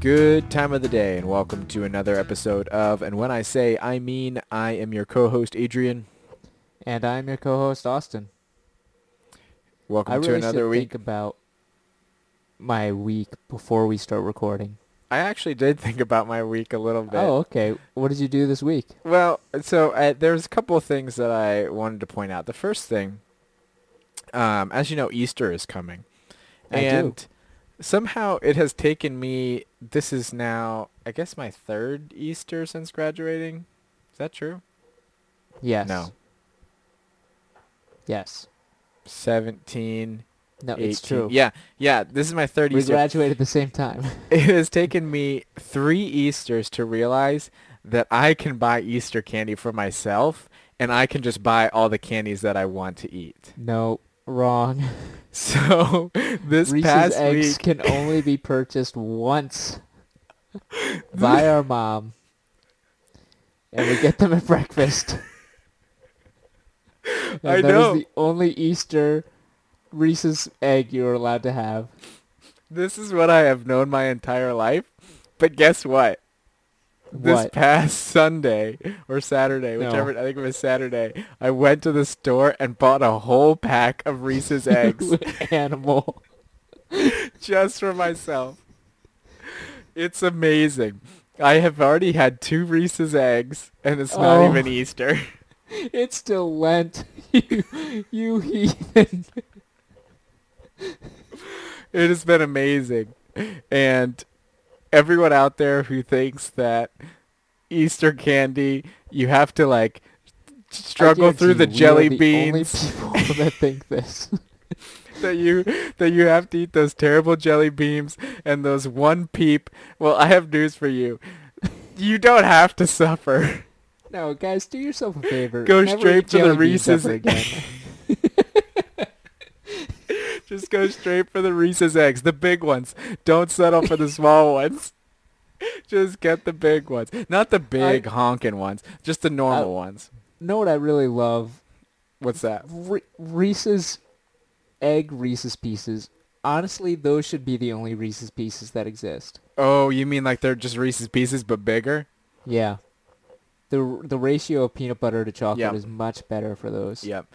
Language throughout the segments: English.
Good time of the day, and welcome to another episode of And When I Say I Mean, I am your co-host Adrian. And I'm your co-host Austin. Welcome I to really another should week. think about my week before we start recording. I actually did think about my week a little bit. Oh, okay. What did you do this week? Well, so uh, there's a couple of things that I wanted to point out. The first thing, um, as you know, Easter is coming, I do. Somehow it has taken me. This is now, I guess, my third Easter since graduating. Is that true? Yes. No, Yes. seventeen. No, 18. it's true. Yeah, yeah. This is my third We Easter. graduated at the same time. it has taken me three Easters to realize that I can buy Easter candy for myself, and I can just buy all the candies that I want to eat. no, wrong. So this Reese's past eggs week, can only be purchased once by our mom. And we get them at breakfast. And I that is know. the only Easter Reese's egg you're allowed to have. this is what I have known my entire life. But guess what? This What? past Sunday or Saturday, No. whichever I think it was Saturday, I went to the store and bought a whole pack of Reese's eggs. Animal. just for myself. It's amazing. I have already had two Reese's eggs, and it's not Oh. even Easter. It's still Lent. You, you heathen. It has been amazing. And everyone out there who thinks that Easter candy, you have to like struggle through the guarantee we are jelly the beans, Only people that think this. that you that you have to eat those terrible jelly beans and those one peep. Well, I have news for you. You don't have to suffer. No, guys, do yourself a favor. Go Never straight to the Reese's again. Just go straight for the Reese's eggs, the big ones. Don't settle for the small ones. Just get the big ones, not the big honking ones, just the normal ones. know what I really love? What's that? Re- Reese's egg Reese's pieces. Honestly, those should be the only Reese's pieces that exist. Oh, you mean like they're just Reese's Pieces but bigger? Yeah. The the ratio of peanut butter to chocolate Yeah. is much better for those. Yep.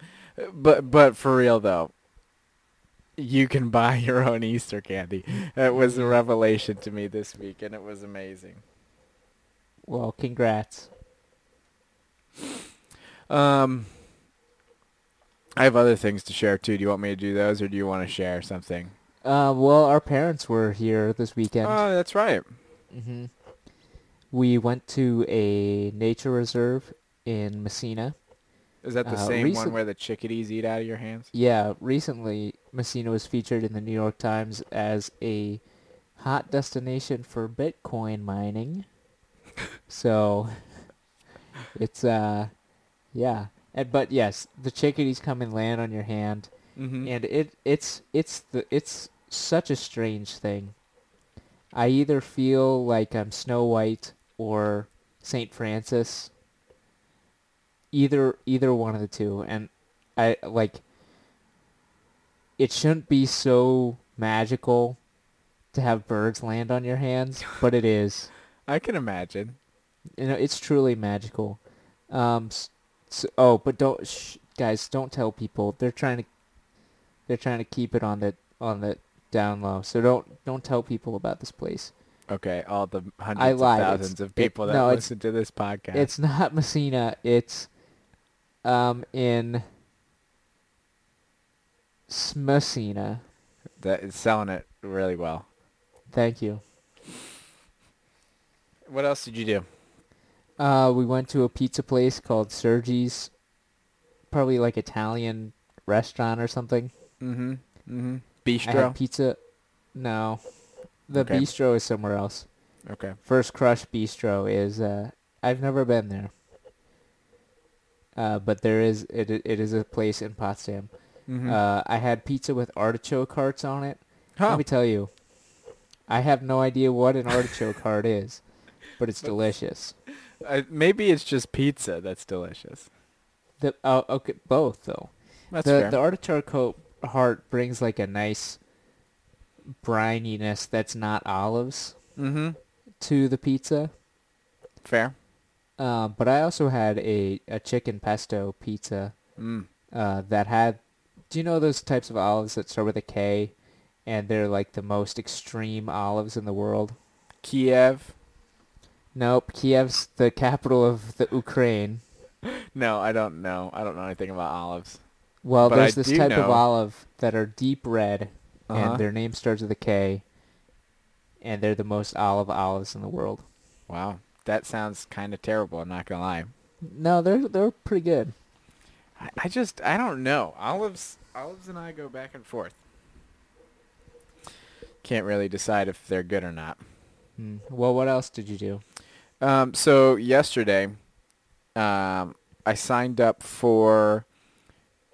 But but for real though, you can buy your own Easter candy. It was a revelation to me this week, and it was amazing. Well, congrats. Um, I have other things to share too. Do you want me to do those, or do you want to share something? Uh, well, our parents were here this weekend. Oh, that's right. hmm We went to a nature reserve in Massena. Is that the Uh, same one where the chickadees eat out of your hands? Yeah, recently Massena was featured in the New York Times as a hot destination for Bitcoin mining. so it's uh yeah. And, but yes, the chickadees come and land on your hand Mm-hmm. and it it's it's the it's such a strange thing. I either feel like I'm Snow White or Saint Francis. Either either one of the two, and I like. It shouldn't be so magical to have birds land on your hands, but it is. I can imagine. You know, it's truly magical. Um, s- s oh, but don't, sh- guys, don't tell people. They're trying to, they're trying to keep it on the on the down low. So don't don't tell people about this place. Okay, all the hundreds I of thousands It's- of people it- that no, listen to this podcast. It's not Massena. It's um in Smessina. that is selling it really well. Thank you. What else did you do? Uh, we went to a pizza place called Sergi's, probably like Italian restaurant or something. Mm-hmm. Mm-hmm. Bistro. pizza. No, the Okay. bistro is somewhere else. okay. First Crush Bistro is. Uh, I've never been there. Uh, but there is it. It is a place in Potsdam. Mm-hmm. Uh, I had pizza with artichoke hearts on it. huh. Let me tell you, I have no idea what an artichoke heart is, but it's delicious. Uh, maybe it's just pizza that's delicious. The oh okay both though. That's the fair. the artichoke heart brings like a nice brininess that's not olives. Mm-hmm. to the pizza. Fair. Uh, but I also had a, a chicken pesto pizza Mm. uh, that had. Do you know those types of olives that start with a K, and they're like the most extreme olives in the world? Kiev. Nope, Kiev's the capital of the Ukraine. No, I don't know. I don't know anything about olives. Well, But there's I this type of olive that are deep red, Uh-huh. and their name starts with a K, and they're the most olive olives in the world. Wow, that sounds kind of terrible. I'm not gonna lie. No, they're they're pretty good. I, I just I don't know. Olives olives and I go back and forth. Can't really decide if they're good or not. Hmm. Well, what else did you do? Um, so yesterday, um, I signed up for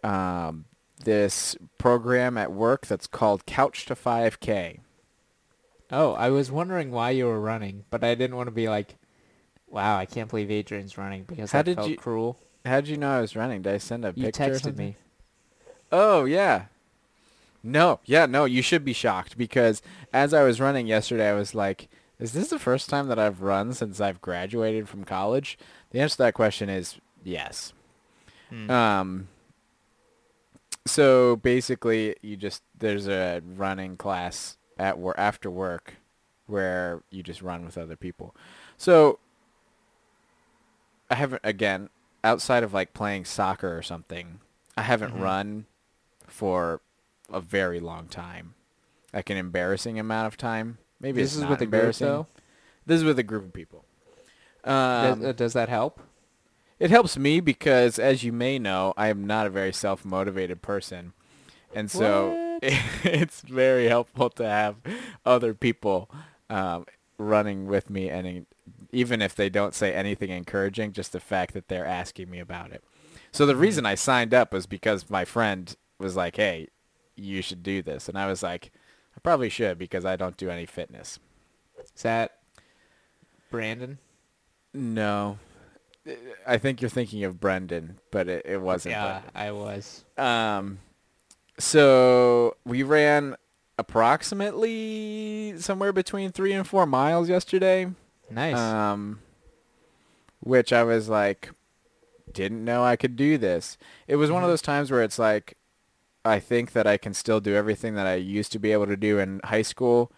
um, this program at work that's called Couch to 5K. Oh, I was wondering why you were running, but I didn't want to be like, "Wow, I can't believe Adrian's running," because How that did felt you- cruel. How did you know I was running? Did I send a You picture? or texted me. Oh yeah. No, yeah, no, you should be shocked because as I was running yesterday, I was like, is this the first time that I've run since I've graduated from college? The answer to that question is yes. Hmm. Um, so basically, you just there's a running class at work after work where you just run with other people. So I haven't again outside of like playing soccer or something. I haven't Mhm. run for a very long time, like an embarrassing amount of time. Maybe this it's is with a group, embarrassing. though. This is with a group of people. Um, does, uh, does that help? it helps me because, as you may know, I am not a very self-motivated person, and so What? it's very helpful to have other people um, running with me, and even if they don't say anything encouraging, just the fact that they're asking me about it. So the reason I signed up was because my friend was like, "Hey, you should do this," and I was like, "I probably should because I don't do any fitness." Is that Brandon? No. I think you're thinking of Brendan, but it, it wasn't. yeah, I was. Um, so we ran approximately somewhere between three and four miles yesterday. Nice. Um, which I was like, didn't know I could do this. It was one of Mhm. those times where it's like, I think that I can still do everything that I used to be able to do in high school,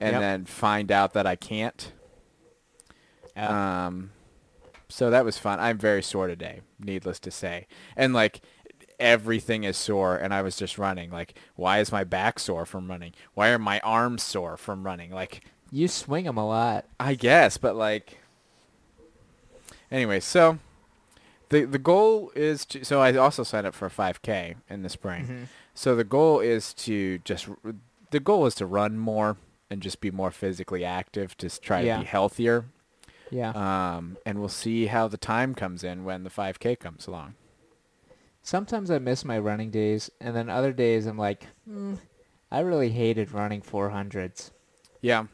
and Yep. then find out that I can't. Yeah. Um, so that was fun. I'm very sore today, needless to say. And like everything is sore and I was just running. Like why is my back sore from running? Why are my arms sore from running? Like you swing them a lot. I guess, but like anyway, so the the goal is to so I also signed up for a 5k in the spring. Mhm. So the goal is to just the goal is to run more and just be more physically active to try Yeah. to be healthier. Yeah. Um, and we'll see how the time comes in when the 5K comes along. Sometimes I miss my running days, and then other days I'm like, mm, I really hated running 400s. Yeah.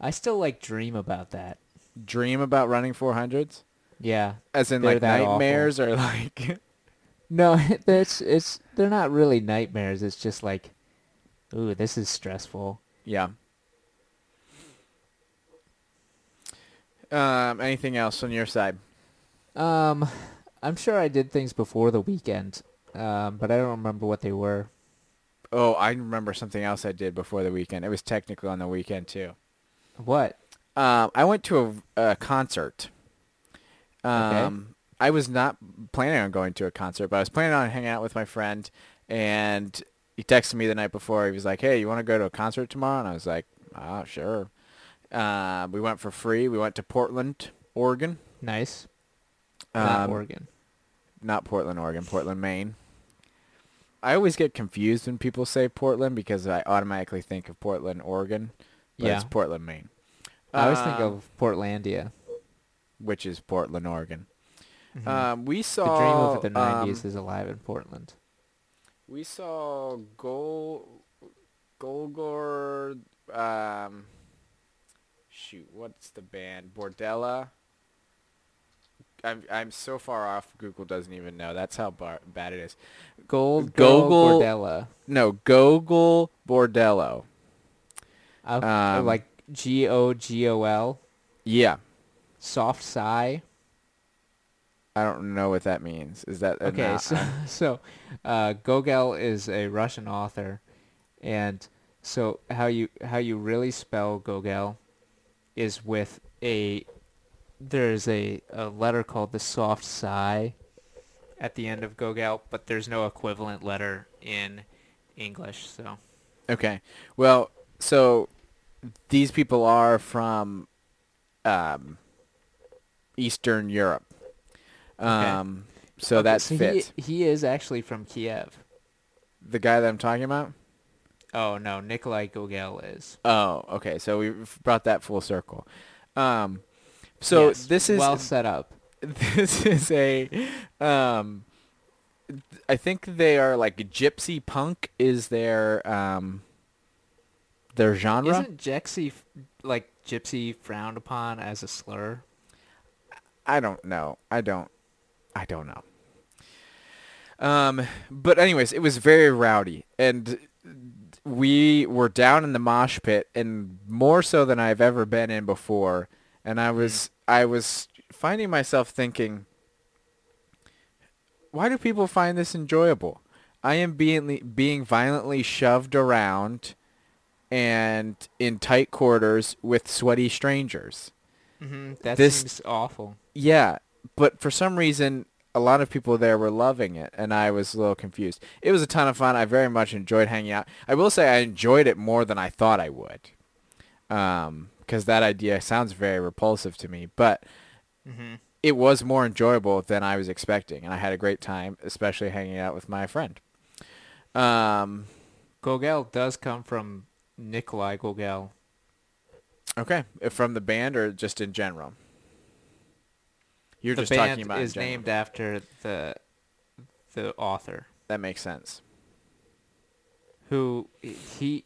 I still like dream about that. Dream about running 400s? Yeah. As in like that awful. nightmares or like... No, it's it's they're not really nightmares. It's just like, ooh, this is stressful. yeah. Um, anything else on your side? Um, I'm sure I did things before the weekend, um, but I don't remember what they were. Oh, I remember something else I did before the weekend. It was technically on the weekend too. What? Um, I went to a, a concert. Um, I was not planning on going to a concert, but I was planning on hanging out with my friend, and he texted me the night before. He was like, "Hey, you want to go to a concert tomorrow?" And I was like, "Ah, sure." Uh, we went for free. We went to Portland, Oregon. Nice. Not Um, Oregon. Not Portland, Oregon. Portland, Maine. I always get confused when people say Portland because I automatically think of Portland, Oregon. Yeah. it's Portland, Maine. I always think Um, of Portlandia. which is Portland, Oregon. Mhm. Um, we saw the dream of the '90s um, is alive in Portland. we saw Gol Golgor. Um, shoot, what's the band? Bordella. I'm I'm so far off. Google doesn't even know. That's how bar- bad it is. Gold Gogol- Bordella. No, Gogol Bordello. I, Um, like G O G O L. Yeah. Soft Sign. I don't know what that means. Is that Okay, no- so so uh, Gogol is a Russian author, and so how you how you really spell Gogol is with a there's a, a letter called the soft sign at the end of Gogol, but there's no equivalent letter in English. So Okay. Well, so these people are from um, Eastern Europe. Um, so Okay, that so he, fits. he is actually from Kiev. The guy that I'm talking about? Oh no, Nikolai Gogol is. Oh, okay. So we've brought that full circle. Um, so Yes, this is well set up. this is a um I think they are like gypsy punk is their um their genre. Isn't Jexy like gypsy frowned upon as a slur? I don't know. I don't I don't know. Um but anyways, it was very rowdy and we were down in the mosh pit and more so than I've ever been in before and I was I was finding myself thinking why do people find this enjoyable? I am being being violently shoved around and in tight quarters with sweaty strangers. Mm-hmm. That This- seems awful. Yeah, but for some reason, a lot of people there were loving it, and I was a little confused. It was a ton of fun. I very much enjoyed hanging out. I will say I enjoyed it more than I thought I would, because that idea sounds very repulsive to me. But Mm-hmm. it was more enjoyable than I was expecting, and I had a great time, especially hanging out with my friend. Um, Gogol does come from Nikolai Gogol. okay, uh, from the band or just in general? You're the just talking about is named after the the author That makes sense. who he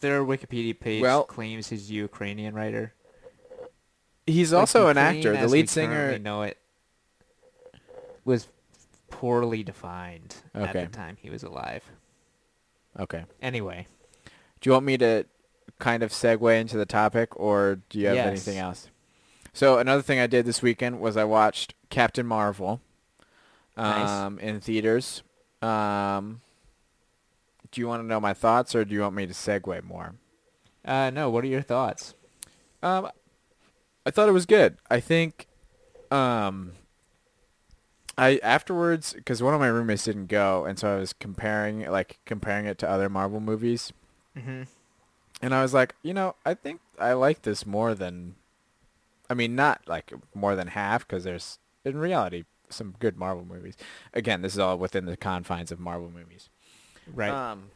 their Wikipedia page Well- claims he's a Ukrainian writer. He's Like, also an Ukraine actor. The lead singer. know it was poorly defined at the time he was alive. Okay. Anyway, Do you want me to kind of segue into the topic, or do you have Yes. anything else? So another thing I did this weekend was I watched Captain Marvel Nice. um, in theaters. Um, do you want to know my thoughts, or do you want me to segue more? uh, no. What are your thoughts? Um, I thought it was good. I think, um, I afterwards because one of my roommates didn't go, and so I was comparing, like comparing it to other Marvel movies. Mm-hmm. And I was like, you know, I think I like this more than, I mean, not like more than half, because there's in reality some good Marvel movies. Again, this is all within the confines of Marvel movies. Right. Um,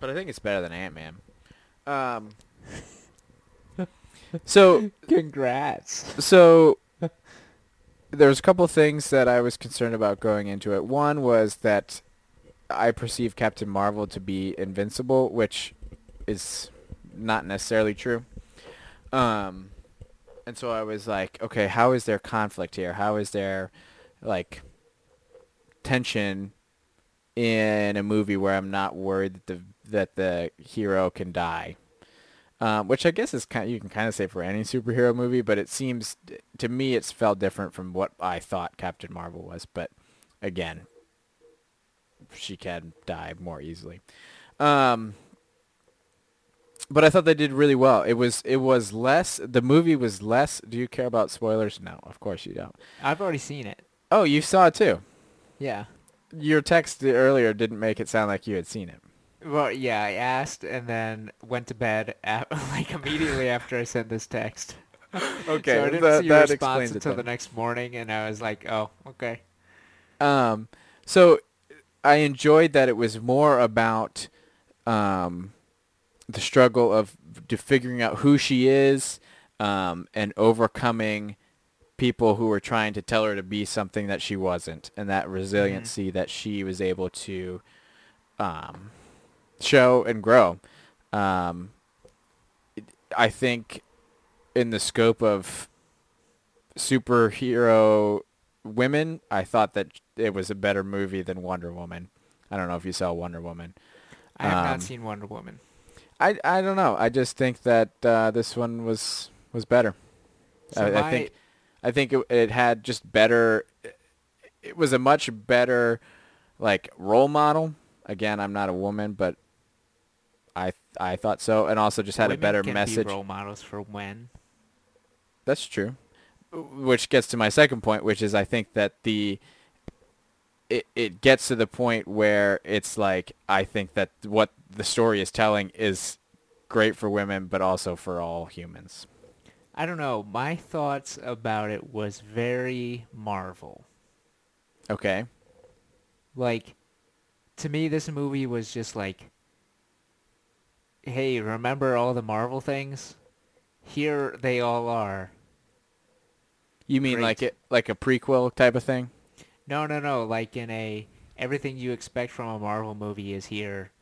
but I think it's better than Ant Man. Um. so Congrats. so there's a couple things that I was concerned about going into it. One was that I perceive Captain Marvel to be invincible, which is not necessarily true. Um, and so I was like, okay, how is there conflict here? How is there like tension in a movie where I'm not worried that the that the hero can die? Um, which I guess is kind. you can kind of say for any superhero movie, but it seems to me it's felt different from what I thought Captain Marvel was. But again, she can die more easily. Um, but I thought they did really well. It was it was less. The movie was less. Do you care about spoilers? No, of course you don't. I've already seen it. Oh, you saw it too. Yeah. Your text earlier didn't make it sound like you had seen it. Well, yeah, I asked and then went to bed at, like immediately after I sent this text. Okay, so I didn't that- see your response until the next morning, and I was like, "Oh, okay." Um, so I enjoyed that it was more about um, the struggle of figuring out who she is um, and overcoming people who were trying to tell her to be something that she wasn't, and that resiliency that she was able to um, show and grow. Um, it- I think in the scope of superhero women, I thought that it was a better movie than Wonder Woman. I don't know if you saw Wonder Woman. I have Um, not seen Wonder Woman. I I don't know. I just think that uh, this one was was better. So I, I think I think it, it had just better. It was a much better like role model. Again, I'm not a woman, but I I thought so, and also just had Women a better message. Be role models for when. That's true. Which gets to my second point, which is I think that the it it gets to the point where it's like I think that what the story is telling is great for women but also for all humans. I don't know. My thoughts about it was very Marvel. Okay. Like, to me, this movie was just like, hey, remember all the Marvel things? Here they all are. You mean Great. like it like a prequel type of thing? No, no, no. Like in a everything you expect from a Marvel movie is here,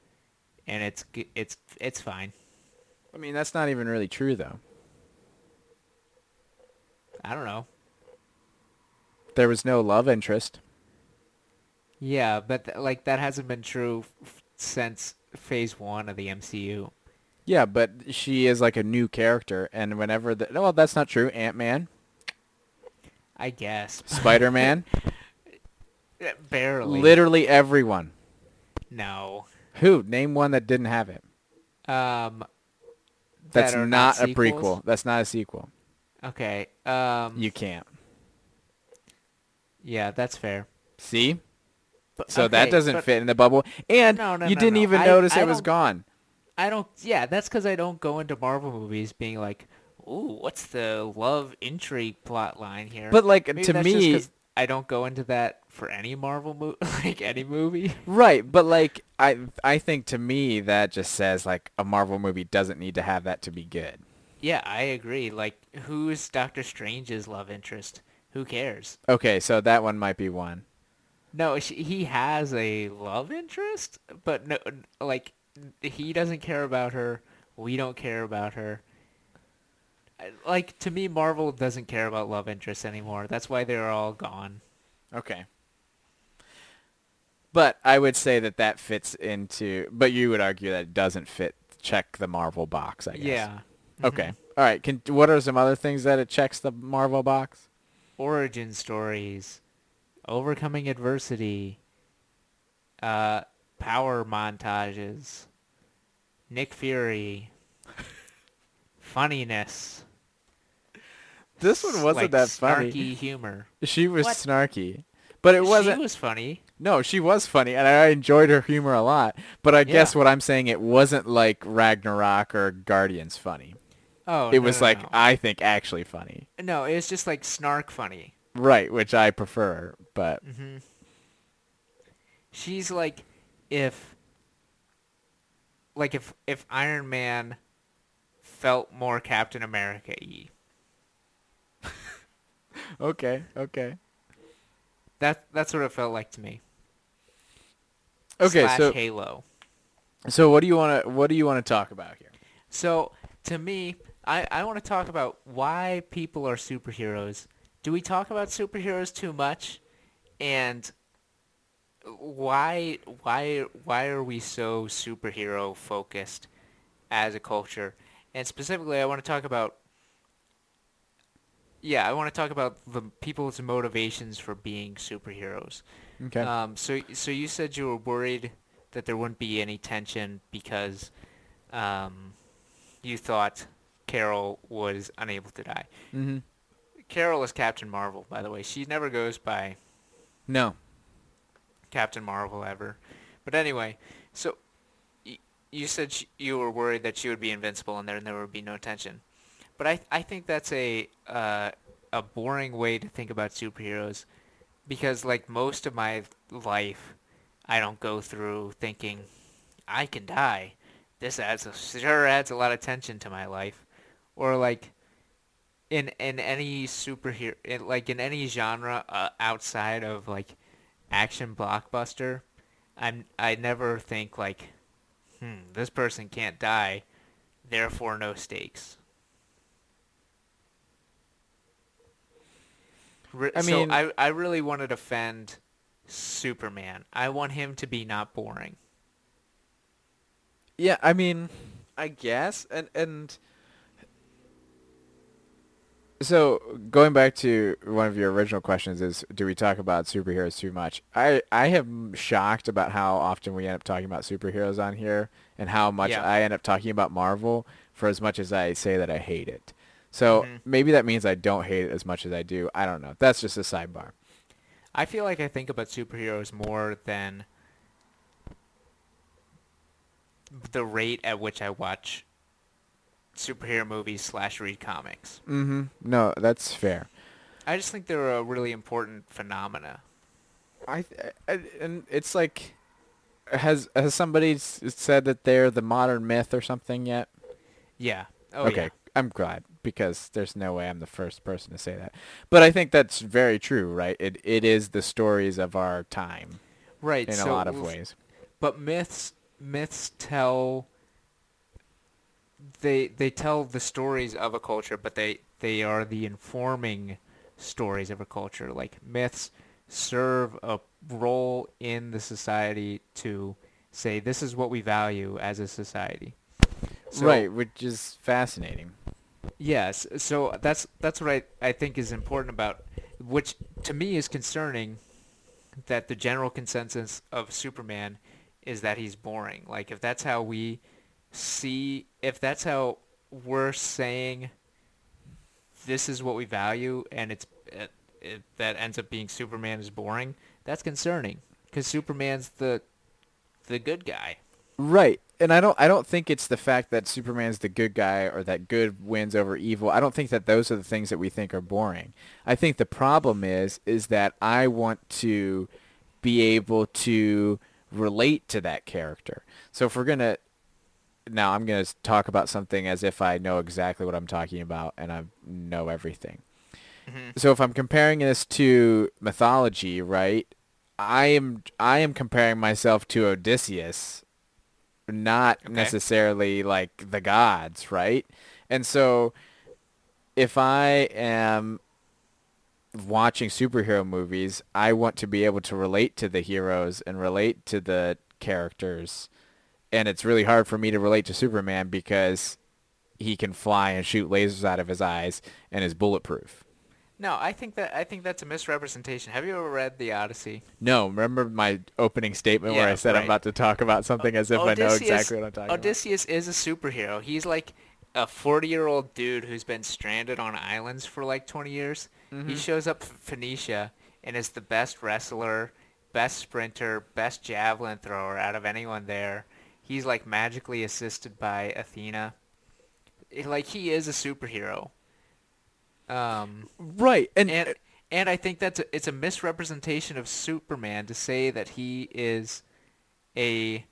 and it's it's it's fine. I mean, that's not even really true though. I don't know. There was no love interest. Yeah, but th- like that hasn't been true f- since Phase One of the MCU. Yeah, but she is like a new character and whenever the well, that's not true. Ant-Man, I guess. Spider-Man, Eh, Barely. literally everyone. No. Who? Name one that didn't have it. Um. That's that are not, a prequel. That's not a sequel. Okay. Um. You can't. Yeah, that's fair. See? But, So that doesn't fit in the bubble. And No, no, you no, didn't even I- notice I it was gone. I don't. Yeah, that's because I don't go into Marvel movies being like, "Ooh, what's the love intrigue plot line here?" But like Maybe to that's just me 'cause I don't go into that for any Marvel movie, like any movie. right, but like I I think to me that just says like a Marvel movie doesn't need to have that to be good. Yeah, I agree. Like, who's Doctor Strange's love interest? Who cares? Okay, so that one might be one. No, sh he has a love interest, but no, like he doesn't care about her. We don't care about her. Like to me, Marvel doesn't care about love interests anymore. That's why they're all gone. Okay. But I would say that that fits into but you would argue that it doesn't fit check the Marvel box, I guess. Yeah. Okay. Mhm. All right. Can what are some other things that it checks the Marvel box? Origin stories, overcoming adversity, uh, power montages, Nick Fury, funniness. This one wasn't like that funny. Snarky humor. She was What? snarky. But it wasn't She was funny. No, she was funny and I enjoyed her humor a lot. But I guess what I'm saying it wasn't like Ragnarok or Guardians funny. Oh, it no, was no, like no. I think actually funny. no, it was just like snark funny. Right, which I prefer, but mm-hmm. She's like, if, like if if Iron Man felt more Captain America y. okay, okay. That that's what it felt like to me. Okay, Slash so Halo. so what do you want to what do you want to talk about here? So to me, I I want to talk about why people are superheroes. Do we talk about superheroes too much? And why why why are we so superhero focused as a culture? And specifically, I want to talk about yeah, I want to talk about the people's motivations for being superheroes. Okay. Um, so so you said you were worried that there wouldn't be any tension because um, you thought Carol was unable to die. mhm. Carol is Captain Marvel, by the way. She never goes by No. Captain Marvel ever. But anyway, so y- you said sh- you were worried that she would be invincible and there and there would be no tension. But I I think that's a uh, a boring way to think about superheroes because like most of my life I don't go through thinking I can die. This adds a, sure adds a lot of tension to my life. Or like in in any superhero in, like in any genre uh, outside of like action blockbuster, I'm I never think like, hmm, this person can't die, therefore no stakes. Re- I so mean- I I really want to defend Superman. I want him to be not boring. Yeah, I mean, I guess, and and so going back to one of your original questions is, do we talk about superheroes too much? I I am shocked about how often we end up talking about superheroes on here, and how much Yeah. I end up talking about Marvel for as much as I say that I hate it. So Mhm. maybe that means I don't hate it as much as I do. I don't know. That's just a sidebar. I feel like I think about superheroes more than the rate at which I watch superhero movies slash read comics. Mm-hmm. No, that's fair. I just think they're a really important phenomena. I, I and it's like, has has somebody said that they're the modern myth or something yet? Yeah. Oh, okay, yeah. I'm glad because there's no way I'm the first person to say that. But I think that's very true, right? It it is the stories of our time Right. in so a lot of ways. But myths myths tell they they tell the stories of a culture, but they they are the informing stories of a culture. Like myths serve a role in the society to say this is what we value as a society. So- right, which is fascinating. Yes. So that's that's what I I think is important about which to me is concerning that the general consensus of Superman is that he's boring. Like if that's how we see if that's how we're saying this is what we value and it's it, it, that ends up being Superman is boring, that's concerning cuz Superman's the the good guy. Right. And I don't I don't think it's the fact that Superman's the good guy or that good wins over evil. I don't think that those are the things that we think are boring. I think the problem is is that I want to be able to relate to that character. So if we're going to now I'm going to talk about something as if I know exactly what I'm talking about and I know everything. Mm-hmm. So if I'm comparing this to mythology, right? I am I am comparing myself to Odysseus not Okay. necessarily like the gods, right? And so if I am watching superhero movies, I want to be able to relate to the heroes and relate to the characters. And it's really hard for me to relate to Superman because he can fly and shoot lasers out of his eyes and is bulletproof. No, I think that I think that's a misrepresentation. Have you ever read The Odyssey? No, remember my opening statement where I said I'm about to talk about something as if I know exactly what I'm talking about. Odysseus is a superhero. He's like a 40-year-old dude who's been stranded on islands for like 20 years. Mm-hmm. He shows up in Phoenicia and is the best wrestler, best sprinter, best javelin thrower out of anyone there. He's like magically assisted by Athena. Like he is a superhero. Um. Right. And, and and I think that's a, it's a misrepresentation of Superman to say that he is a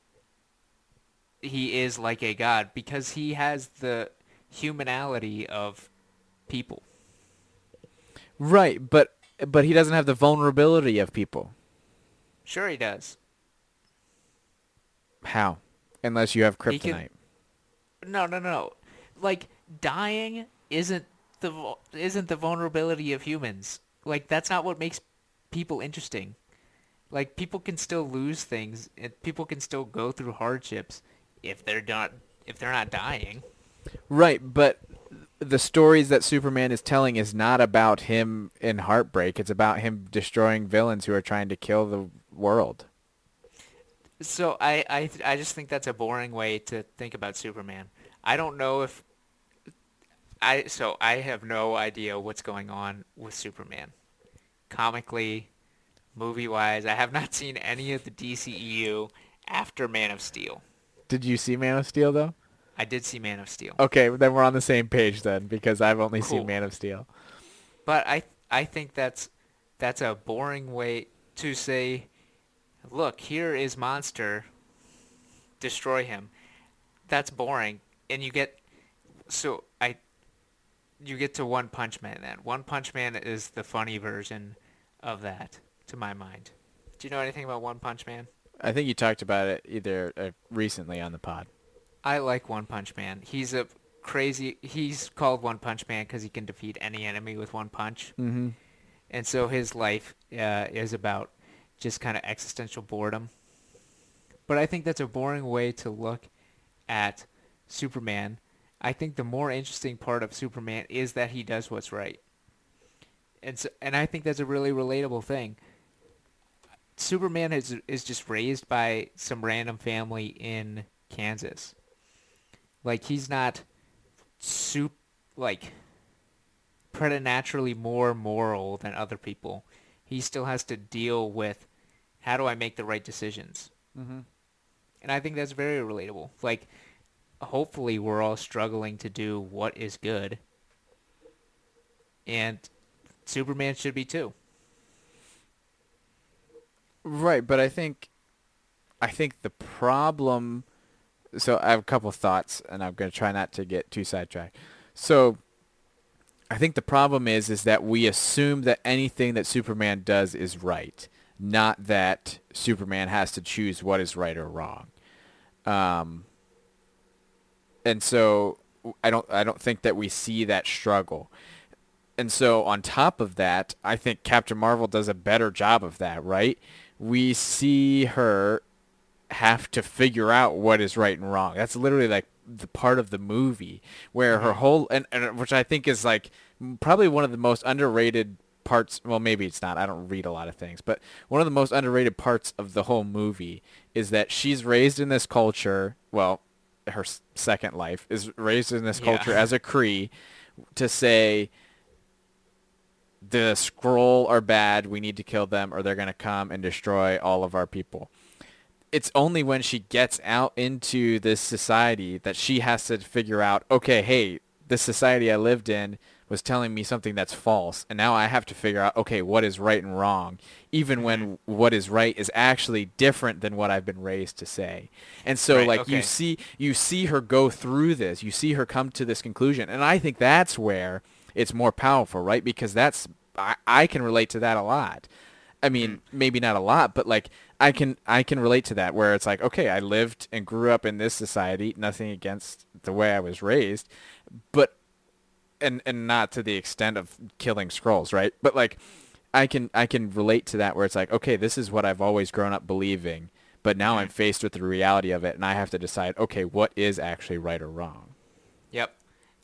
he is like a god because he has the humanality of people. right, but but he doesn't have the vulnerability of people. Sure, he does. How? Unless you have He can- kryptonite. No, no, no. Like dying isn't the isn't the vulnerability of humans. Like that's not what makes people interesting. Like people can still lose things and people can still go through hardships if they're not if they're not dying. Right, but the stories that Superman is telling is not about him in heartbreak. It's about him destroying villains who are trying to kill the world. So I I I just think that's a boring way to think about Superman. I don't know if I so I have no idea what's going on with Superman. Comically, movie-wise, I have not seen any of the DCEU after Man of Steel. Did you see Man of Steel though? I did see Man of Steel. Okay, then we're on the same page then because I've only Cool. seen Man of Steel. But I I think that's that's a boring way to say, look, here is monster, destroy him. That's boring, and you get so I you get to One Punch Man then. One Punch Man is the funny version of that, to my mind. Do you know anything about One Punch Man? I think you talked about it either uh, recently on the pod. I like One Punch Man. He's a crazy. He's called One Punch Man because he can defeat any enemy with one punch. Mm-hmm. and so his life uh, is about just kind of existential boredom. But I think that's a boring way to look at Superman, I think the more interesting part of Superman is that he does what's right. And so, and I think that's a really relatable thing. Superman is is just raised by some random family in Kansas. Like he's not soup like preternaturally more moral than other people. He still has to deal with how do I make the right decisions. Mm-hmm. And I think that's very relatable. Like hopefully we're all struggling to do what is good. And Superman should be too. Right, but I think I think the problem so I have a couple thoughts and I'm going to try not to get too sidetracked. So I think the problem is is that we assume that anything that Superman does is right, not that Superman has to choose what is right or wrong. Um and so I don't I don't think that we see that struggle. And so on top of that, I think Captain Marvel does a better job of that, right? We see her have to figure out what is right and wrong. That's literally like the part of the movie where her mm-hmm. whole and, and which I think is like probably one of the most underrated parts well maybe it's not i don't read a lot of things but one of the most underrated parts of the whole movie is that she's raised in this culture well her second life is raised in this Yeah. culture as a Kree to say the Skrull are bad we need to kill them or they're going to come and destroy all of our people it's only when she gets out into this society that she has to figure out okay hey this society i lived in was telling me something that's false and now i have to figure out okay what is right and wrong even when mm-hmm. what is right is actually different than what i've been raised to say. And so Right, like okay. you see you see her go through this you see her come to this conclusion and i think that's where it's more powerful right? Because that's i, I can relate to that a lot. I mean, mm. maybe not a lot, but like I can I can relate to that where it's like, okay, I lived and grew up in this society, nothing against the way I was raised, but and and not to the extent of killing Skrulls, right? But like I can I can relate to that where it's like, okay, this is what I've always grown up believing, but now I'm faced with the reality of it and I have to decide, okay, what is actually right or wrong. Yep.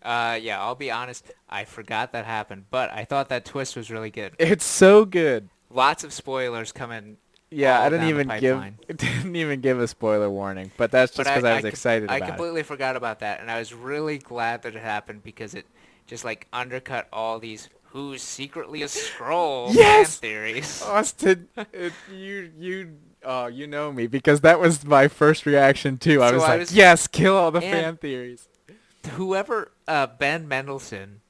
Uh, yeah, I'll be honest. I forgot that happened, but I thought that twist was really good. It's so good. Lots of spoilers coming. Yeah, I didn't even give didn't even give a spoiler warning, but that's just because I, was com- excited I completely forgot about that, and I was really glad that it happened because it just like undercut all these who's secretly a Skrull Yes! fan theories. Austin, it, you you oh you know me because that was my first reaction too. I So was I like, was- yes, kill all the fan theories. Whoever uh, Ben Mendelsohn,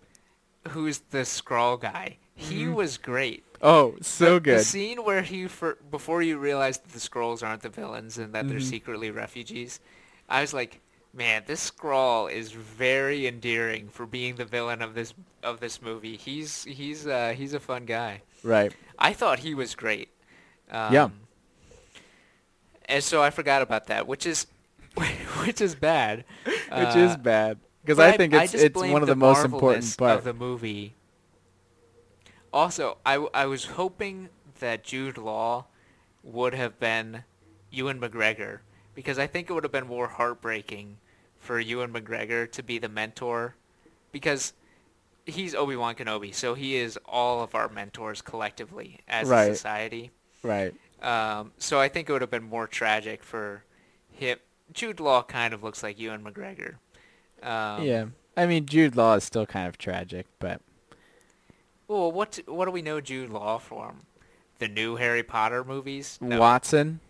who's the Skrull guy, he was great. Oh, so the, good. The scene where he for, before you realize that the Skrulls aren't the villains and that they're Mhm. secretly refugees, I was like, man, this Skrull is very endearing for being the villain of this of this movie. He's he's uh, he's a fun guy. right. I thought he was great. Um, Yeah. And so I forgot about that, which is which is bad. Which is Uh, bad because but I think it's just it's one of the, most important parts. of the movie. Also, I I was hoping that Jude Law would have been Ewan McGregor because I think it would have been more heartbreaking for Ewan McGregor to be the mentor because he's Obi-Wan Kenobi, so he is all of our mentors collectively as Right. a society. right. Um, so I think it would have been more tragic for him. Jude Law kind of looks like Ewan McGregor. Um, yeah. I mean, Jude Law is still kind of tragic, but Well, what what do we know Jude Law from? The new Harry Potter movies? No. Watson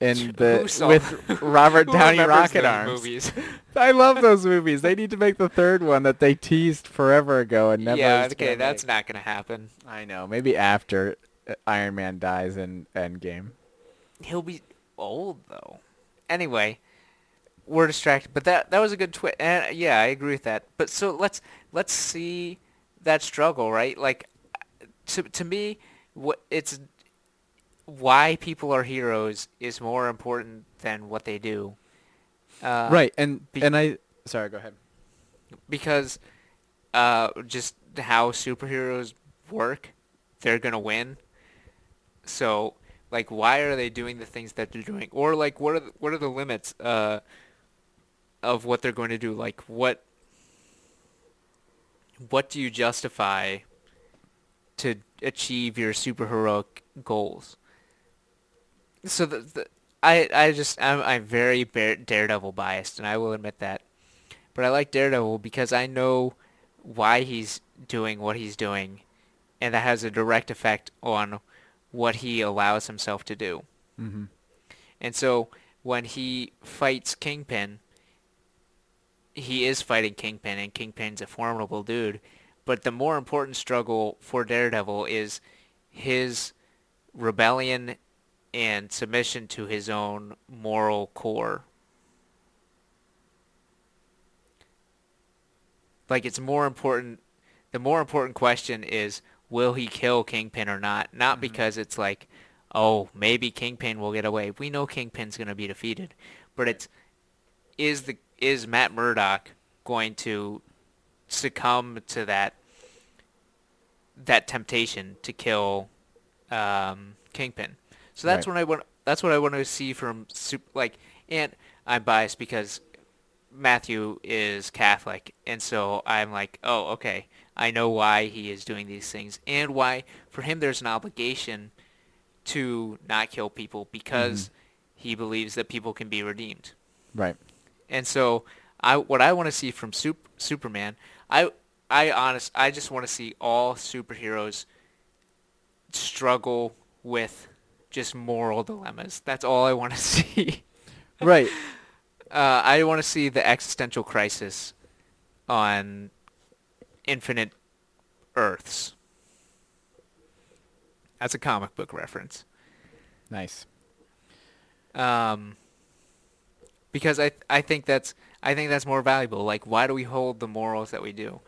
in the with Robert Downey Rocket Arms. Movies? I love those movies. They need to make the third one that they teased forever ago and never. yeah, okay, that's make. not gonna happen. I know. Maybe after uh, Iron Man dies in Endgame. He'll be old though. Anyway, we're distracted, but that that was a good twist. And yeah, I agree with that. But so let's let's see that struggle, right? Like to to me, what it's why people are heroes is more important than what they do. Uh, right, and be- and I. Sorry, go ahead. because uh, just how superheroes work, they're gonna win. So, like, why are they doing the things that they're doing, or like, what are the, what are the limits? Uh, of what they're going to do. Like what what do you justify to achieve your superheroic goals? So the, the I I just I'm I'm very Daredevil biased, and I will admit that. But I like Daredevil because I know why he's doing what he's doing, and that has a direct effect on what he allows himself to do. Mm-hmm. And so when he fights Kingpin, he is fighting Kingpin, and Kingpin's a formidable dude. But the more important struggle for Daredevil is his rebellion and submission to his own moral core. Like it's more important the more important question is will he kill Kingpin or not? Not mm-hmm. because it's like, oh, maybe Kingpin will get away. We know Kingpin's going to be defeated, but it's is the is Matt Murdock going to succumb to that that temptation to kill um, Kingpin? So that's right. what I want. That's what I want to see from like, and I'm biased because Matthew is Catholic, and so I'm like, oh, okay, I know why he is doing these things, and why for him there's an obligation to not kill people because mm-hmm. he believes that people can be redeemed. Right. And so I what I want to see from Sup- Superman, I I honest I just want to see all superheroes struggle with just moral dilemmas. That's all I want to see. right. Uh, I want to see the existential crisis on infinite Earths. That's a comic book reference. Nice. Um, because I I think that's I think that's more valuable. Like, why do we hold the morals that we do?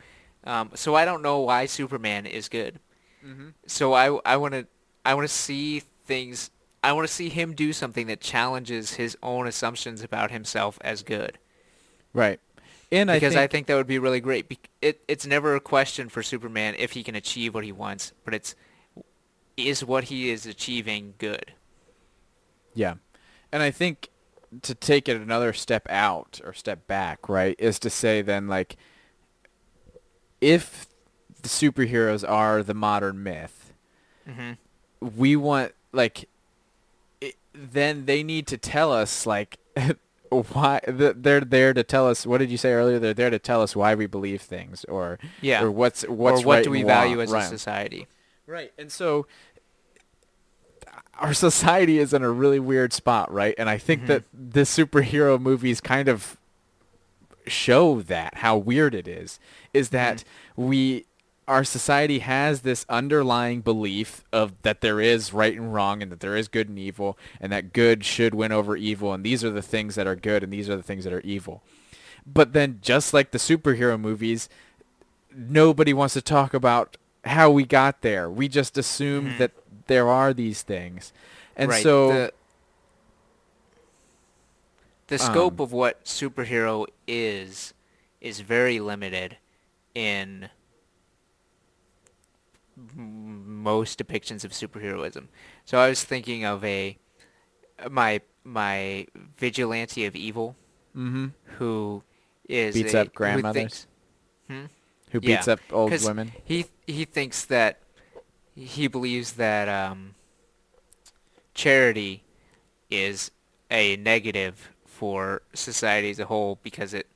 Um, so I don't know why Superman is good. Mm-hmm. So I I want to I want to see things. I want to see him do something that challenges his own assumptions about himself as good. Right. And because I think, I think that would be really great. It it's never a question for Superman if he can achieve what he wants, but it's is what he is achieving good. Yeah. And I think to take it another step out or step back, right, is to say then like if the superheroes are the modern myth, mm-hmm. we want like it, then they need to tell us like why they're there to tell us what did you say earlier they're there to tell us why we believe things or yeah or what's what's or what right do we value wrong. as right. a society right and so our society is in a really weird spot, right? And I think mm-hmm. that the superhero movies kind of show that how weird it is. Is that mm-hmm. we our society has this underlying belief of that there is right and wrong and that there is good and evil and that good should win over evil and these are the things that are good and these are the things that are evil. But then just like the superhero movies, nobody wants to talk about how we got there. We just assume mm-hmm. that there are these things. And right. so the, the scope um, of what superhero is is very limited in most depictions of superheroism. So I was thinking of a my my vigilante of evil mm-hmm. who is beats a, up grandmothers. Who, thinks, hmm? who beats yeah, up old women. He he thinks that he believes that um, charity is a negative for society as a whole because it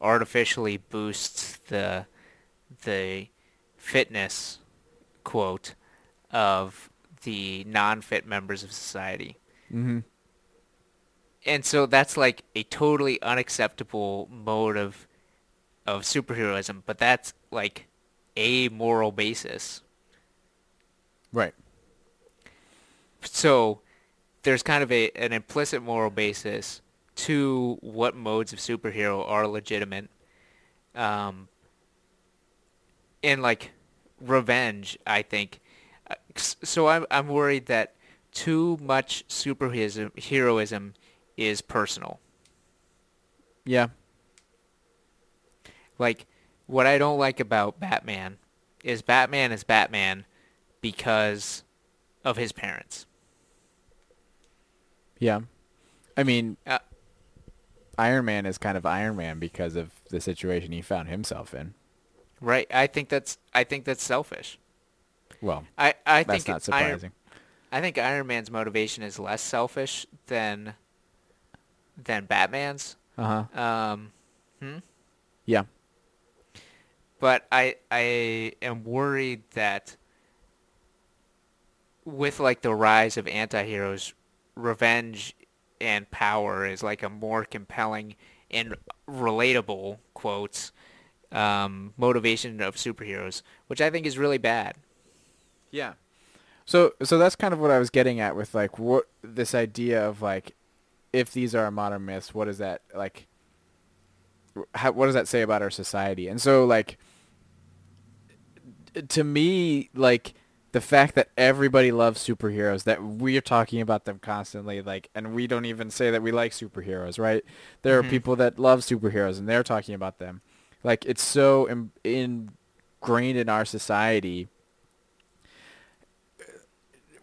artificially boosts the the fitness quote of the non-fit members of society. Mm-hmm. And so that's like a totally unacceptable mode of of superheroism, but that's like a moral basis. Right. So there's kind of a an implicit moral basis to what modes of superhero are legitimate. Um, and like revenge, I think. Uh, so I'm I'm worried that too much superheroism heroism is personal. Yeah. Like what I don't like about Batman is Batman is Batman because of his parents. Yeah. I mean, uh, Iron Man is kind of Iron Man because of the situation he found himself in. Right. I think that's I think that's selfish. Well, I I that's think not Iron. I think Iron Man's motivation is less selfish than than Batman's. Uh huh. Um, hmm? Yeah. But I I am worried that with like the rise of anti-heroes, revenge and power is like a more compelling and relatable quotes um, motivation of superheroes, which I think is really bad. Yeah. So so that's kind of what I was getting at with like what this idea of like if these are modern myths, what is that like how, what does that say about our society? And so like to me like the fact that everybody loves superheroes that we're talking about them constantly like and we don't even say that we like superheroes, right? There Mhm. are people that love superheroes and they're talking about them. Like it's so in, ingrained in our society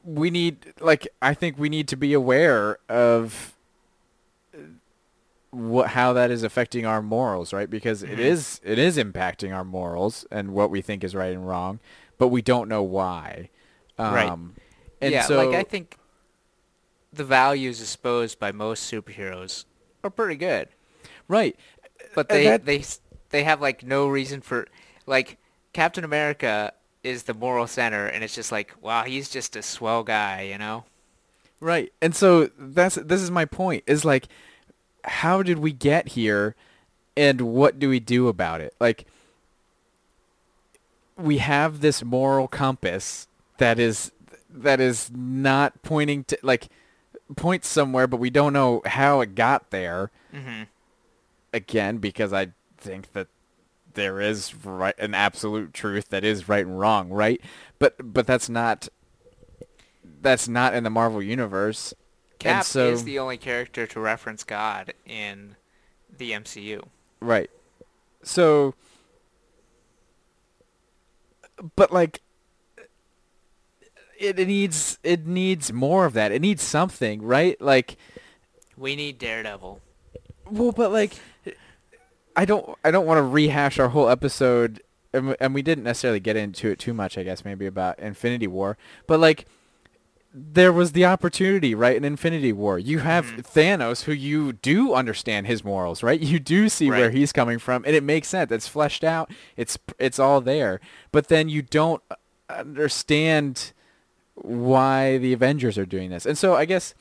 we need like I think we need to be aware of what how that is affecting our morals, right? Because it Mhm. is it is impacting our morals and what we think is right and wrong, but we don't know why. Um, Right. And yeah, so like I think the values exposed by most superheroes are pretty good. right. but Uh, they that- they they have like no reason for like Captain America is the moral center, and it's just like wow, he's just a swell guy, you know. Right. And so that's this is my point. Is like how did we get here and what do we do about it? Like we have this moral compass that is that is not pointing to like points somewhere but we don't know how it got there Mm-hmm. again because I think that there is right an absolute truth that is right and wrong, right? But but that's not that's not in the Marvel universe. Cap so, is the only character to reference God in the MCU. right. So but like it, it needs it needs more of that. It needs something, right? Like We need Daredevil. Well, but like, I don't, I don't want to rehash our whole episode, and, we- and we didn't necessarily get into it too much. I guess maybe about Infinity War, but like, there was the opportunity, right? In Infinity War, you have Mhm. Thanos, who you do understand his morals, right? You do see where he's coming from, and it makes sense. It's fleshed out. It's it's all there, but then you don't understand why the Avengers are doing this, and so I guess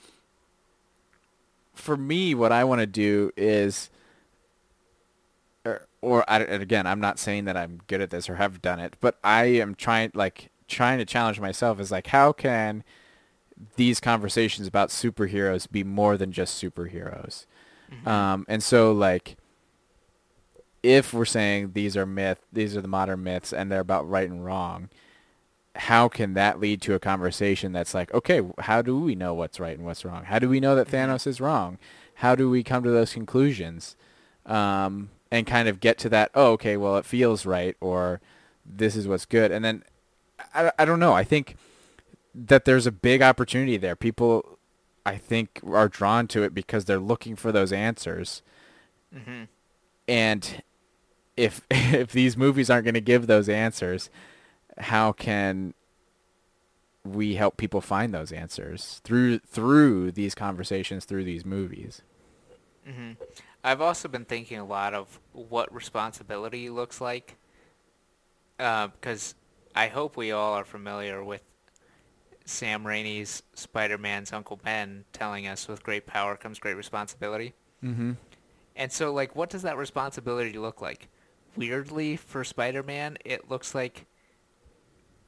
for me, what I want to do is, or, I, again, I'm not saying that I'm good at this or have done it, but I am trying, like, trying to challenge myself is like, how can these conversations about superheroes be more than just superheroes? Mhm. Um, and so, like, if we're saying these are myth, these are the modern myths, and they're about right and wrong, how can that lead to a conversation that's like, okay, how do we know what's right and what's wrong? How do we know that Mhm. Thanos is wrong? How do we come to those conclusions? Um, and kind of get to that, oh, okay, well, it feels right, or this is what's good. And then, I, I don't know. I think that there's a big opportunity there. People, I think, are drawn to it because they're looking for those answers. Mhm. And if if these movies aren't going to give those answers, how can we help people find those answers through through these conversations, through these movies? hmm I've also been thinking a lot of what responsibility looks like, because I hope we all are familiar with Sam Raimi's Spider-Man's Uncle Ben telling us, "With great power comes great responsibility." Mm-hmm. And so, like, what does that responsibility look like? Weirdly, for Spider-Man, it looks like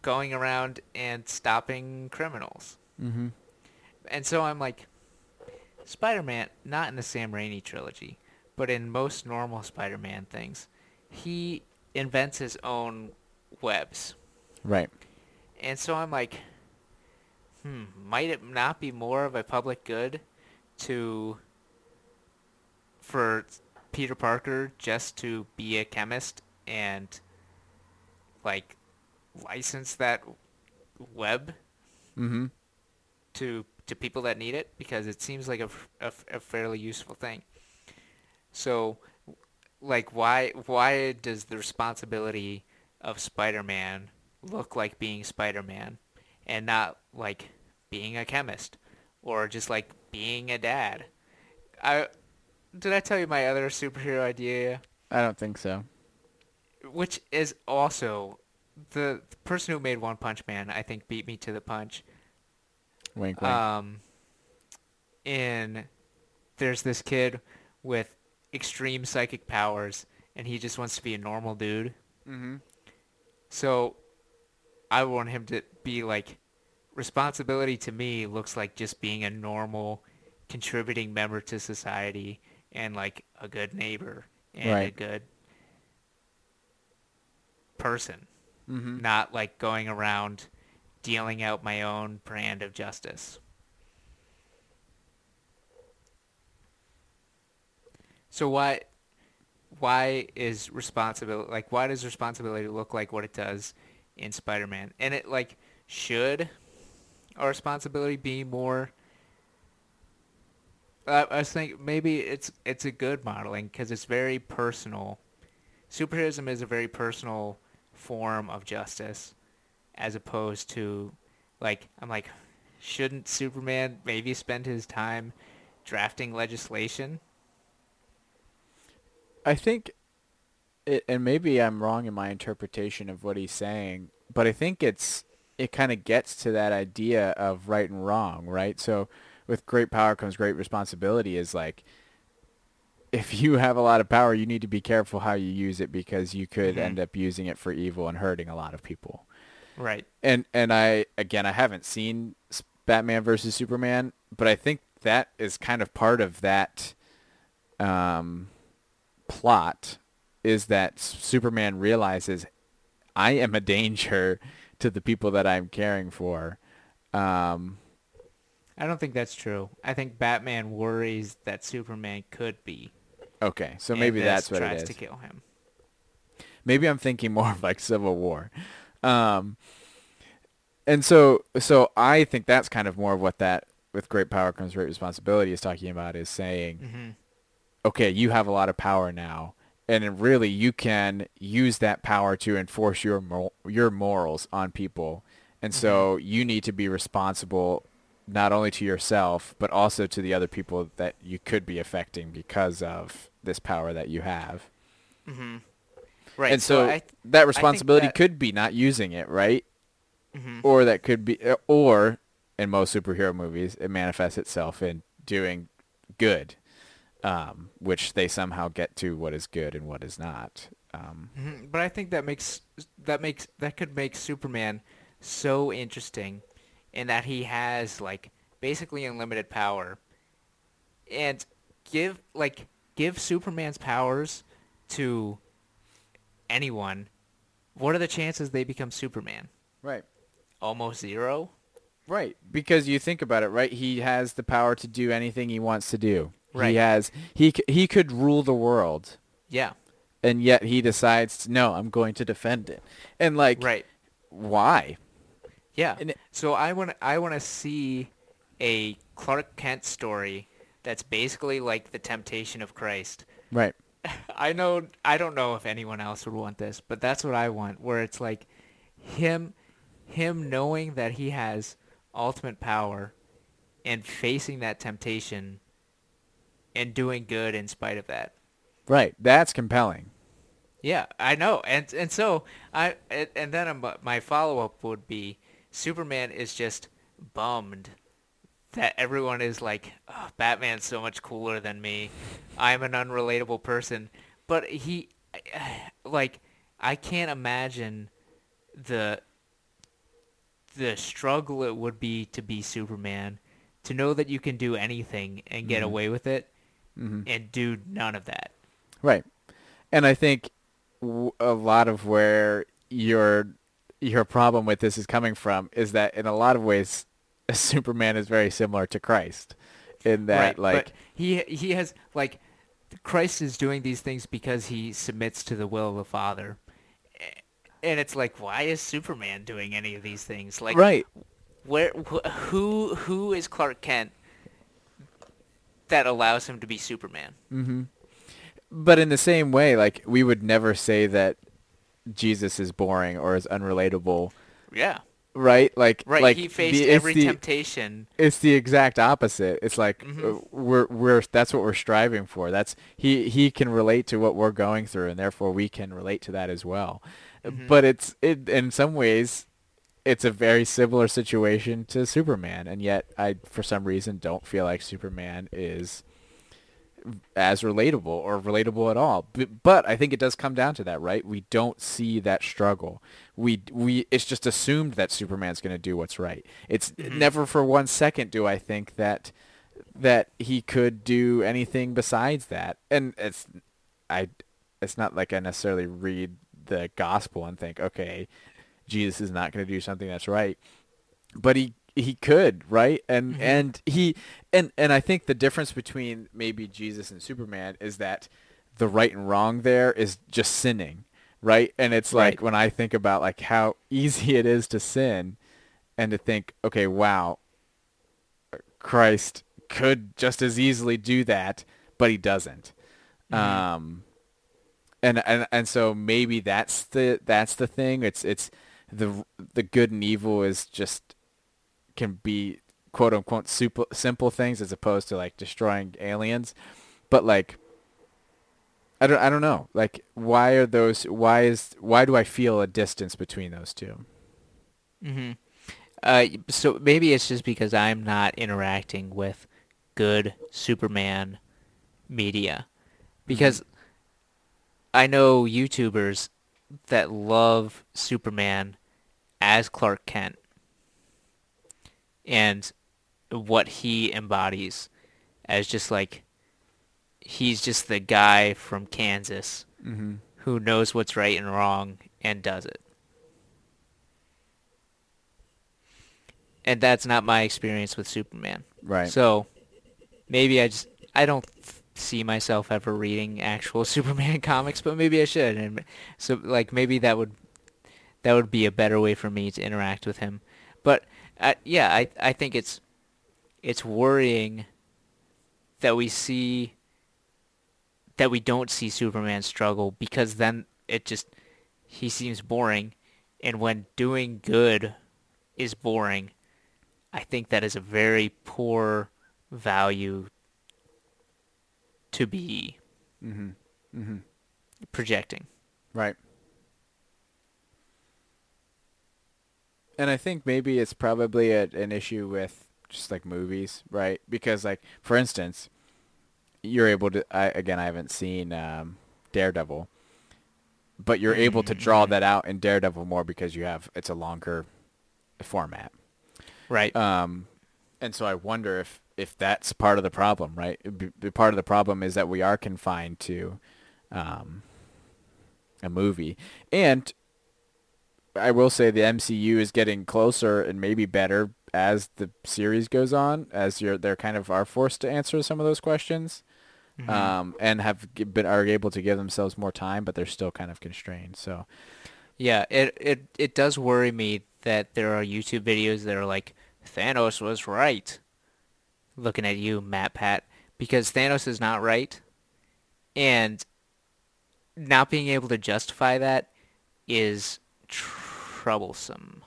going around and stopping criminals. Mm-hmm. And so I'm like, Spider-Man, not in the Sam Raimi trilogy, but in most normal Spider-Man things, he invents his own webs. Right. And so I'm like, hmm, might it not be more of a public good to for Peter Parker just to be a chemist and like license that web Mm-hmm. to to people that need it because it seems like a a fairly useful thing. So, like, why why does the responsibility of Spider-Man look like being Spider-Man, and not like being a chemist, or just like being a dad? I did I tell you my other superhero idea? I don't think so. Which is also the, the person who made One Punch Man. I think beat me to the punch. Wink, wink. Um, in there's this kid with extreme psychic powers, and he just wants to be a normal dude. mm-hmm. So I want him to be like responsibility to me looks like just being a normal contributing member to society and like a good neighbor and a good person, Mm-hmm. not like going around dealing out my own brand of justice. So why why is responsibility like why does responsibility look like what it does in Spider-Man? And it like should our responsibility be more I was thinking maybe it's it's a good modeling because it's very personal. Superheroism is a very personal form of justice, as opposed to, like I'm like, shouldn't Superman maybe spend his time drafting legislation? I think, it, and maybe I'm wrong in my interpretation of what he's saying, but I think it's it kind of gets to that idea of right and wrong, right? So with great power comes great responsibility is like if you have a lot of power, you need to be careful how you use it because you could Mhm. end up using it for evil and hurting a lot of people. Right. And and I again I haven't seen Batman versus Superman, but I think that is kind of part of that um, plot is that Superman realizes I am a danger to the people that I'm caring for. Um, I don't think that's true. I think Batman worries that Superman could be. okay, so maybe that's what tries it is. to kill him. Maybe I'm thinking more of like Civil War. Um, and so so I think that's kind of more of what that with great power comes great responsibility is talking about is saying, hmm okay, you have a lot of power now, and really you can use that power to enforce your mor- your morals on people, and so you need to be responsible not only to yourself but also to the other people that you could be affecting because of this power that you have. hmm Right. and so, I, that responsibility that- could be not using it, right? mhm. Or that could be, uh, or in most superhero movies, it manifests itself in doing good, um, which they somehow get to what is good and what is not. Um, Mhm, But I think that makes that makes that could make Superman so interesting in that he has like basically unlimited power and give like give Superman's powers to anyone what are the chances they become Superman right. almost zero Right, because you think about it, right? He has the power to do anything he wants to do. Right. He has he he could rule the world, yeah and yet he decides, no, I'm going to defend it. And like, right why? Yeah. And it- so I want I want to see a Clark Kent story that's basically like the temptation of Christ. Right. I know I don't know if anyone else would want this, but that's what I want where it's like him him knowing that he has ultimate power and facing that temptation and doing good in spite of that. Right. That's compelling. Yeah, I know, and and so I and, then my follow up would be Superman is just bummed that everyone is like, oh, Batman's so much cooler than me. I'm an unrelatable person, but he, like, I can't imagine the the struggle it would be to be Superman, to know that you can do anything and get Mhm. away with it, hmm and do none of that. Right. And I think w- a lot of where your your problem with this is coming from is that in a lot of ways Superman is very similar to Christ in that right, like he he has like Christ is doing these things because he submits to the will of the Father, and it's like, why is Superman doing any of these things? Like, right where wh- who who is Clark Kent that allows him to be Superman? hmm but in the same way, like we would never say that Jesus is boring or is unrelatable, Yeah. Right? Like, Right. like he faced the, every the, temptation. It's the exact opposite. It's like uh, we're we're that's what we're striving for. That's he he can relate to what we're going through, and therefore we can relate to that as well. Mhm. But it's it in some ways, it's a very similar situation to Superman, and yet I for some reason don't feel like Superman is as relatable or relatable at all. But, but I think it does come down to that, right? We don't see that struggle. We we it's just assumed that Superman's going to do what's right. It's Mhm. never for one second do I think that that he could do anything besides that. And it's I it's not like I necessarily read the gospel and think, okay, Jesus is not going to do something that's right. But he he could, right? And Mhm. and he and and I think the difference between maybe Jesus and Superman is that the right and wrong there is just sinning, right? And it's like Right. when I think about like how easy it is to sin and to think, okay, wow, Christ could just as easily do that, but he doesn't. Mhm. Um and and and so maybe that's the that's the thing. It's it's the the good and evil is just can be quote unquote super, simple things as opposed to like destroying aliens. But like I don't I don't know. Like why are those why is why do I feel a distance between those two? hmm Uh, so maybe it's just because I'm not interacting with good Superman media, because I know YouTubers that love Superman as Clark Kent and what he embodies as just like he's just the guy from Kansas Mm-hmm. who knows what's right and wrong and does it. And that's not my experience with Superman. Right. So maybe I just I don't see myself ever reading actual Superman comics, but maybe I should. And so like maybe that would that would be a better way for me to interact with him. But uh, yeah, I I think it's it's worrying that we see that we don't see Superman struggle because then it just he seems boring and when doing good is boring, I think that is a very poor value to be mm-hmm. Mm-hmm. projecting. Right. And I think maybe it's probably a, an issue with just like movies, right? Because like for instance, you're able to I again I haven't seen um, Daredevil, but you're able to draw that out in Daredevil more because you have it's a longer format. Right. Um, and so I wonder if if that's part of the problem, right? B- part of the problem is that we are confined to um, a movie, and I will say the MCU is getting closer and maybe better as the series goes on, as you're they're kind of are forced to answer some of those questions, Mhm. um, and have been are able to give themselves more time, but they're still kind of constrained. So Yeah, it, it it does worry me that there are YouTube videos that are like Thanos was right. Looking at you, MatPat, because Thanos is not right, and not being able to justify that is troublesome.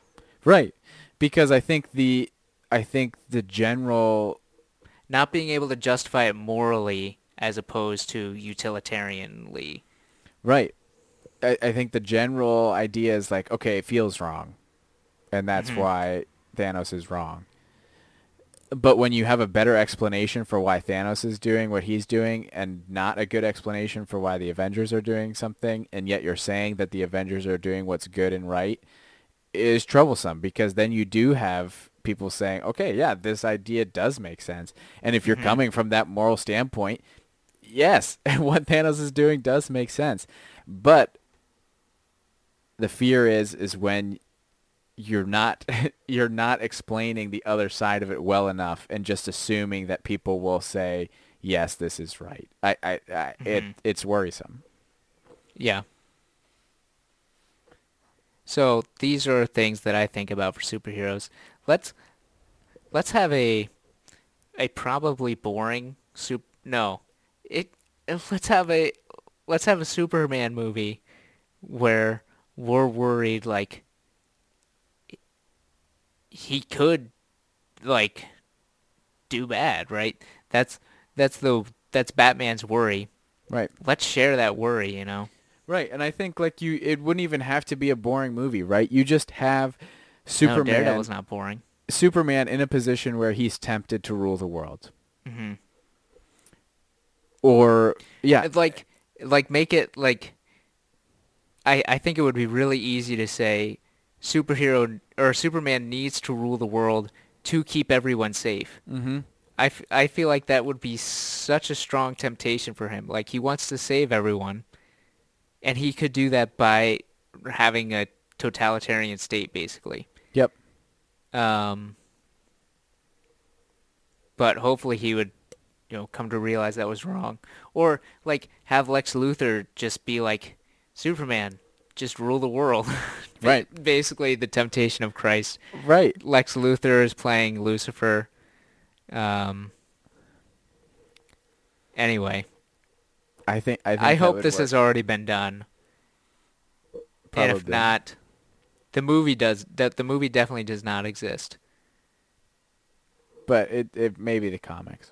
right, because I think the I think the general Not being able to justify it morally as opposed to utilitarianly. Right. I, I think the general idea is like, okay, it feels wrong. And that's Mhm. why Thanos is wrong. But when you have a better explanation for why Thanos is doing what he's doing and not a good explanation for why the Avengers are doing something, and yet you're saying that the Avengers are doing what's good and right, is troublesome because then you do have people saying, okay, yeah, this idea does make sense. And if you're Mhm. coming from that moral standpoint, yes, what Thanos is doing does make sense. But the fear is is when you're not you're not explaining the other side of it well enough and just assuming that people will say yes this is right i i, I it Mhm. it's worrisome Yeah. So these are things that I think about for superheroes. Let's let's have a a probably boring soup. No, it. Let's have a let's have a Superman movie where we're worried like he could like do bad, right? That's that's the that's Batman's worry. Right. Let's share that worry, you know. Right, and I think like you, it wouldn't even have to be a boring movie, right? You just have Superman. No, Daredevil's not boring. Superman in a position where he's tempted to rule the world, hmm or yeah, like like make it like I I think it would be really easy to say superhero or Superman needs to rule the world to keep everyone safe. mm-hmm. I, f- I feel like that would be such a strong temptation for him. Like he wants to save everyone, and he could do that by having a totalitarian state, basically. Yep. Um, but hopefully he would, you know, come to realize that was wrong, or like have Lex Luthor just be like, Superman, just rule the world. Right. basically, the temptation of Christ. Right. Lex Luthor is playing Lucifer. Um. Anyway, I think I, think I hope this work. has already been done. And if not, the movie does. That the movie definitely does not exist. but it it may be the comics.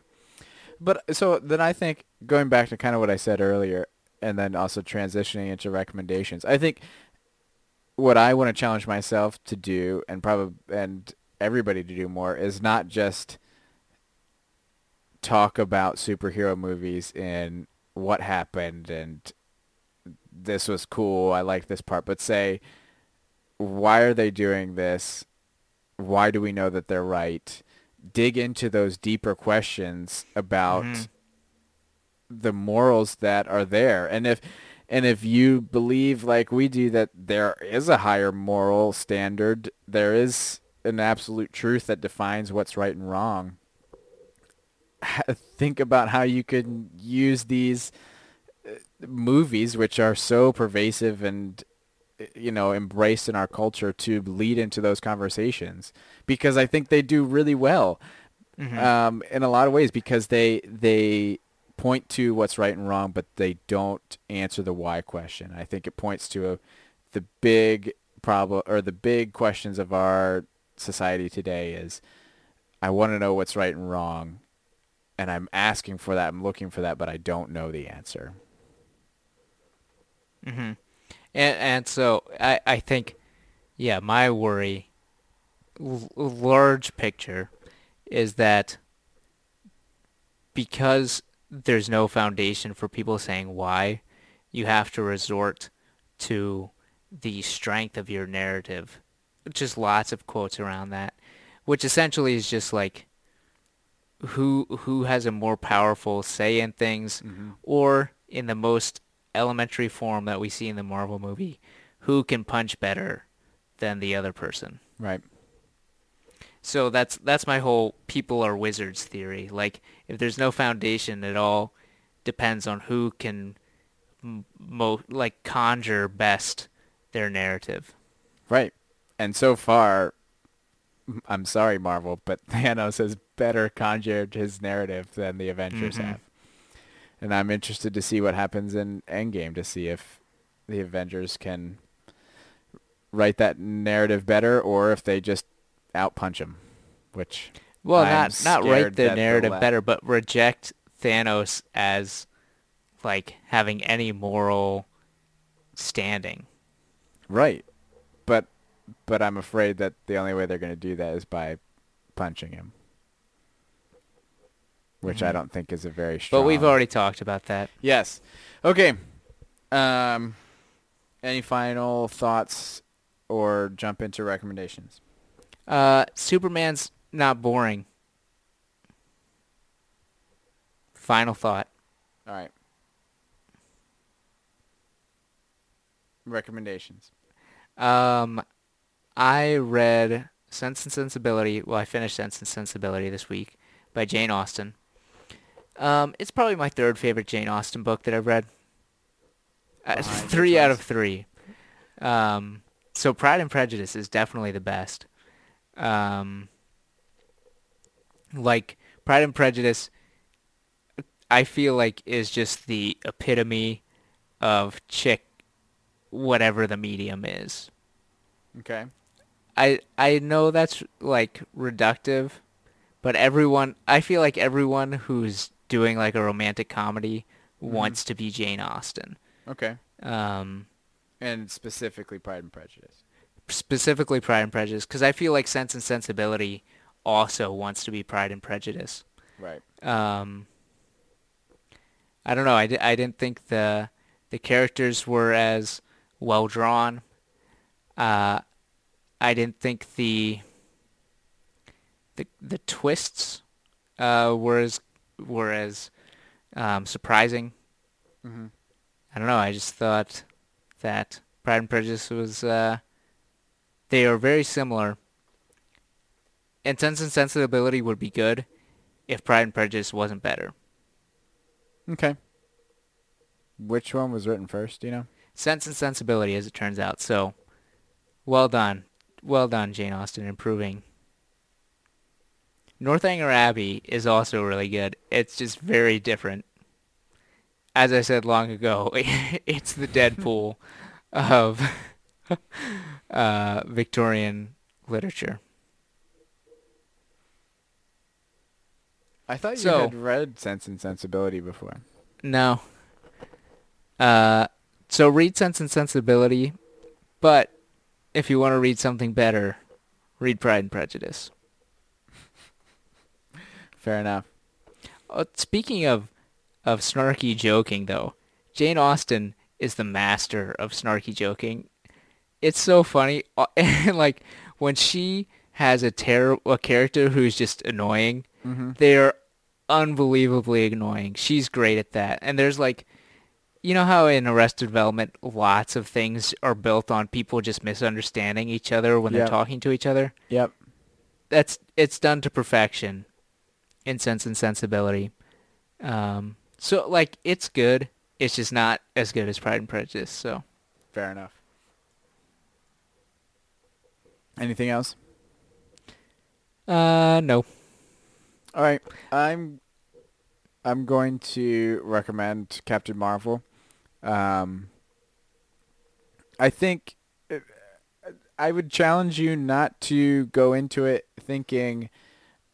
But so then I think going back to kind of what I said earlier, and then also transitioning into recommendations. I think what I want to challenge myself to do, and probably and everybody to do more, is not just talk about superhero movies and what happened and this was cool. I like this part, but say why are they doing this? Why do we know that they're right? dig into those deeper questions about Mhm. the morals that are there and if and if you believe like we do that there is a higher moral standard there is an absolute truth that defines what's right and wrong think about how you can use these uh, movies which are so pervasive and uh, you know embraced in our culture to lead into those conversations because I think they do really well Mhm. um, in a lot of ways because they they point to what's right and wrong, but they don't answer the why question. I think it points to a, the big problem or the big questions of our society today is I want to know what's right and wrong, and I'm asking for that. I'm looking for that, but I don't know the answer. hmm And and so I I think, yeah, my worry, l- large picture, is that because there's no foundation for people saying why, you have to resort to the strength of your narrative. Just lots of quotes around that, which essentially is just like who who has a more powerful say in things mm-hmm. or in the most elementary form that we see in the Marvel movie, who can punch better than the other person. Right. So that's that's my whole people are wizards theory. Like if there's no foundation at all, depends on who can mo- like conjure best their narrative. Right. And so far, I'm sorry, Marvel, but Thanos has better conjured his narrative than the Avengers Mhm. have. And I'm interested to see what happens in Endgame to see if the Avengers can write that narrative better or if they just outpunch him, which Well, I'm not not write the narrative better, but reject Thanos as like having any moral standing. right. But but I'm afraid that the only way they're going to do that is by punching him. Which I Mhm. don't think is a very strong But we've already talked about that. Yes. Okay. Um, any final thoughts or jump into recommendations? Uh, Superman's not boring. Final thought. All right. Recommendations. Um, I read Sense and Sensibility. Well, I finished Sense and Sensibility this week by Jane Austen. Um, it's probably my third favorite Jane Austen book that I've read. Uh, three out of three. Um, so Pride and Prejudice is definitely the best. Um, like Pride and Prejudice, I feel like is just the epitome of chick, whatever the medium is. Okay. I I know that's like reductive, but everyone I feel like everyone who's doing like a romantic comedy Mhm. wants to be Jane Austen. Okay. Um, And specifically Pride and Prejudice. specifically Pride and Prejudice because I feel like Sense and Sensibility also wants to be Pride and Prejudice. Right. Um, I don't know. I, di- I didn't think the the characters were as well drawn. Uh, I didn't think the the the twists uh, were as were as um, surprising. Mm-hmm. I don't know. I just thought that Pride and Prejudice was uh, they are very similar. And Sense and Sensibility would be good if Pride and Prejudice wasn't better. Okay. Which one was written first, do you know? Sense and Sensibility, as it turns out. So, well done, well done, Jane Austen, improving. Northanger Abbey is also really good. It's just very different. As I said long ago, it's the Deadpool of uh, Victorian literature. I thought you So- had read Sense and Sensibility before. No. Uh, so read Sense and Sensibility, but if you want to read something better, read Pride and Prejudice. Fair enough. Uh, speaking of of snarky joking, though, Jane Austen is the master of snarky joking. It's so funny, Uh, and like when she has a ter- a character who's just annoying, Mm-hmm. they're unbelievably annoying. She's great at that. And there's like, you know how in Arrested Development, lots of things are built on people just misunderstanding each other when they're talking to each other. Yep. That's it's done to perfection in Sense and Sensibility. Um, so like it's good. It's just not as good as Pride and Prejudice. So Fair enough. Anything else? uh, no. All right. I'm I'm going to recommend Captain Marvel. Um, I think uh, I would challenge you not to go into it thinking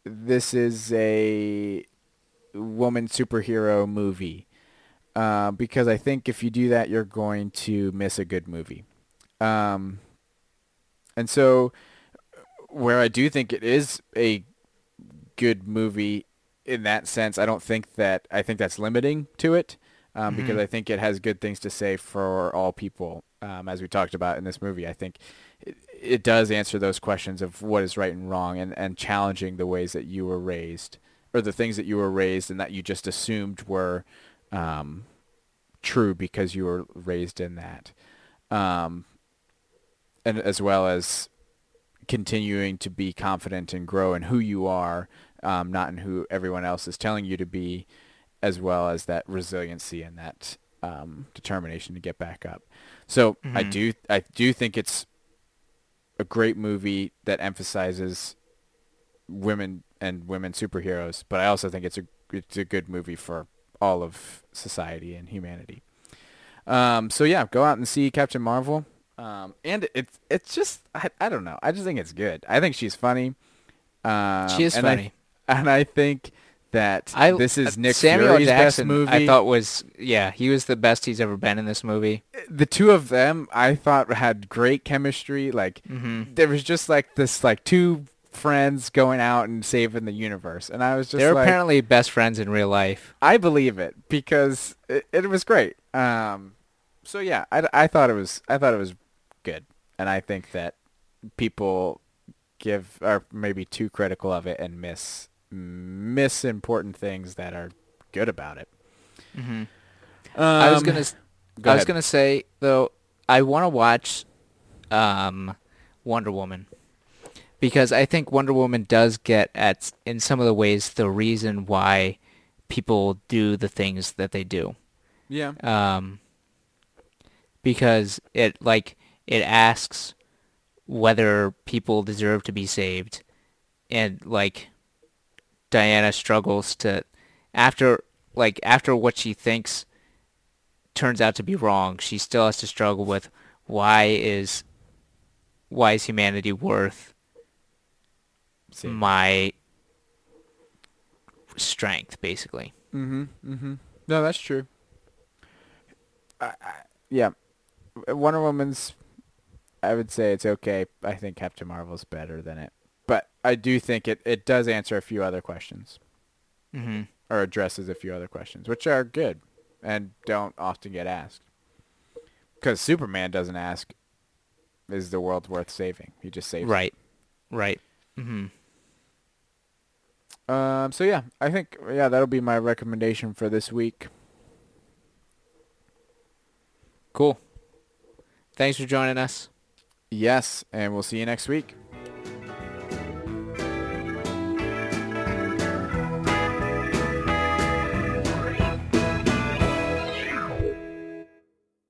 this is a woman superhero movie. Uh, because I think if you do that, you're going to miss a good movie. Um, and so, where I do think it is a good movie in that sense, I don't think that I think that's limiting to it um, because Mhm. I think it has good things to say for all people. Um, as we talked about in this movie, I think it, it does answer those questions of what is right and wrong and, and challenging the ways that you were raised or the things that you were raised and that you just assumed were um, true because you were raised in that. Um, and as well as continuing to be confident and grow in who you are, um, not in who everyone else is telling you to be, as well as that resiliency and that um, determination to get back up. So I Mhm. do I do think it's a great movie that emphasizes women and women superheroes, but I also think it's a it's a good movie for all of society and humanity. Um, so yeah, go out and see Captain Marvel. Um, and it's it's just I, I don't know. I just think it's good. I think she's funny. Um, she is and I- funny. and I think that I, this is uh, Nick Samuel Fury's Jackson, best movie. I thought was yeah, he was the best he's ever been in this movie. the two of them I thought had great chemistry. Like hmm there was just like this like two friends going out and saving the universe, and I was just They're like, apparently best friends in real life. I believe it because it, it was great. Um, so yeah, I, I thought it was I thought it was good, and I think that people give are maybe too critical of it and miss miss important things that are good about it. hmm I was Um, gonna go I was gonna say though, I want to watch um, Wonder Woman. Because I think Wonder Woman does get at in some of the ways the reason why people do the things that they do. yeah. Um, because it like it asks whether people deserve to be saved, and like Diana struggles to after like after what she thinks turns out to be wrong, she still has to struggle with why is why is humanity worth See. my strength, basically. Mm-hmm. Mm-hmm. No, that's true. I, I, yeah, Wonder Woman's. I would say it's okay. I think Captain Marvel's better than it, but I do think it it does answer a few other questions Mm-hmm. or addresses a few other questions, which are good and don't often get asked. Because Superman doesn't ask, "Is the world worth saving?" He just saves. it. Right. Right. Mm-hmm. Um. So yeah, I think yeah that'll be my recommendation for this week. Cool. Thanks for joining us. Yes, and we'll see you next week.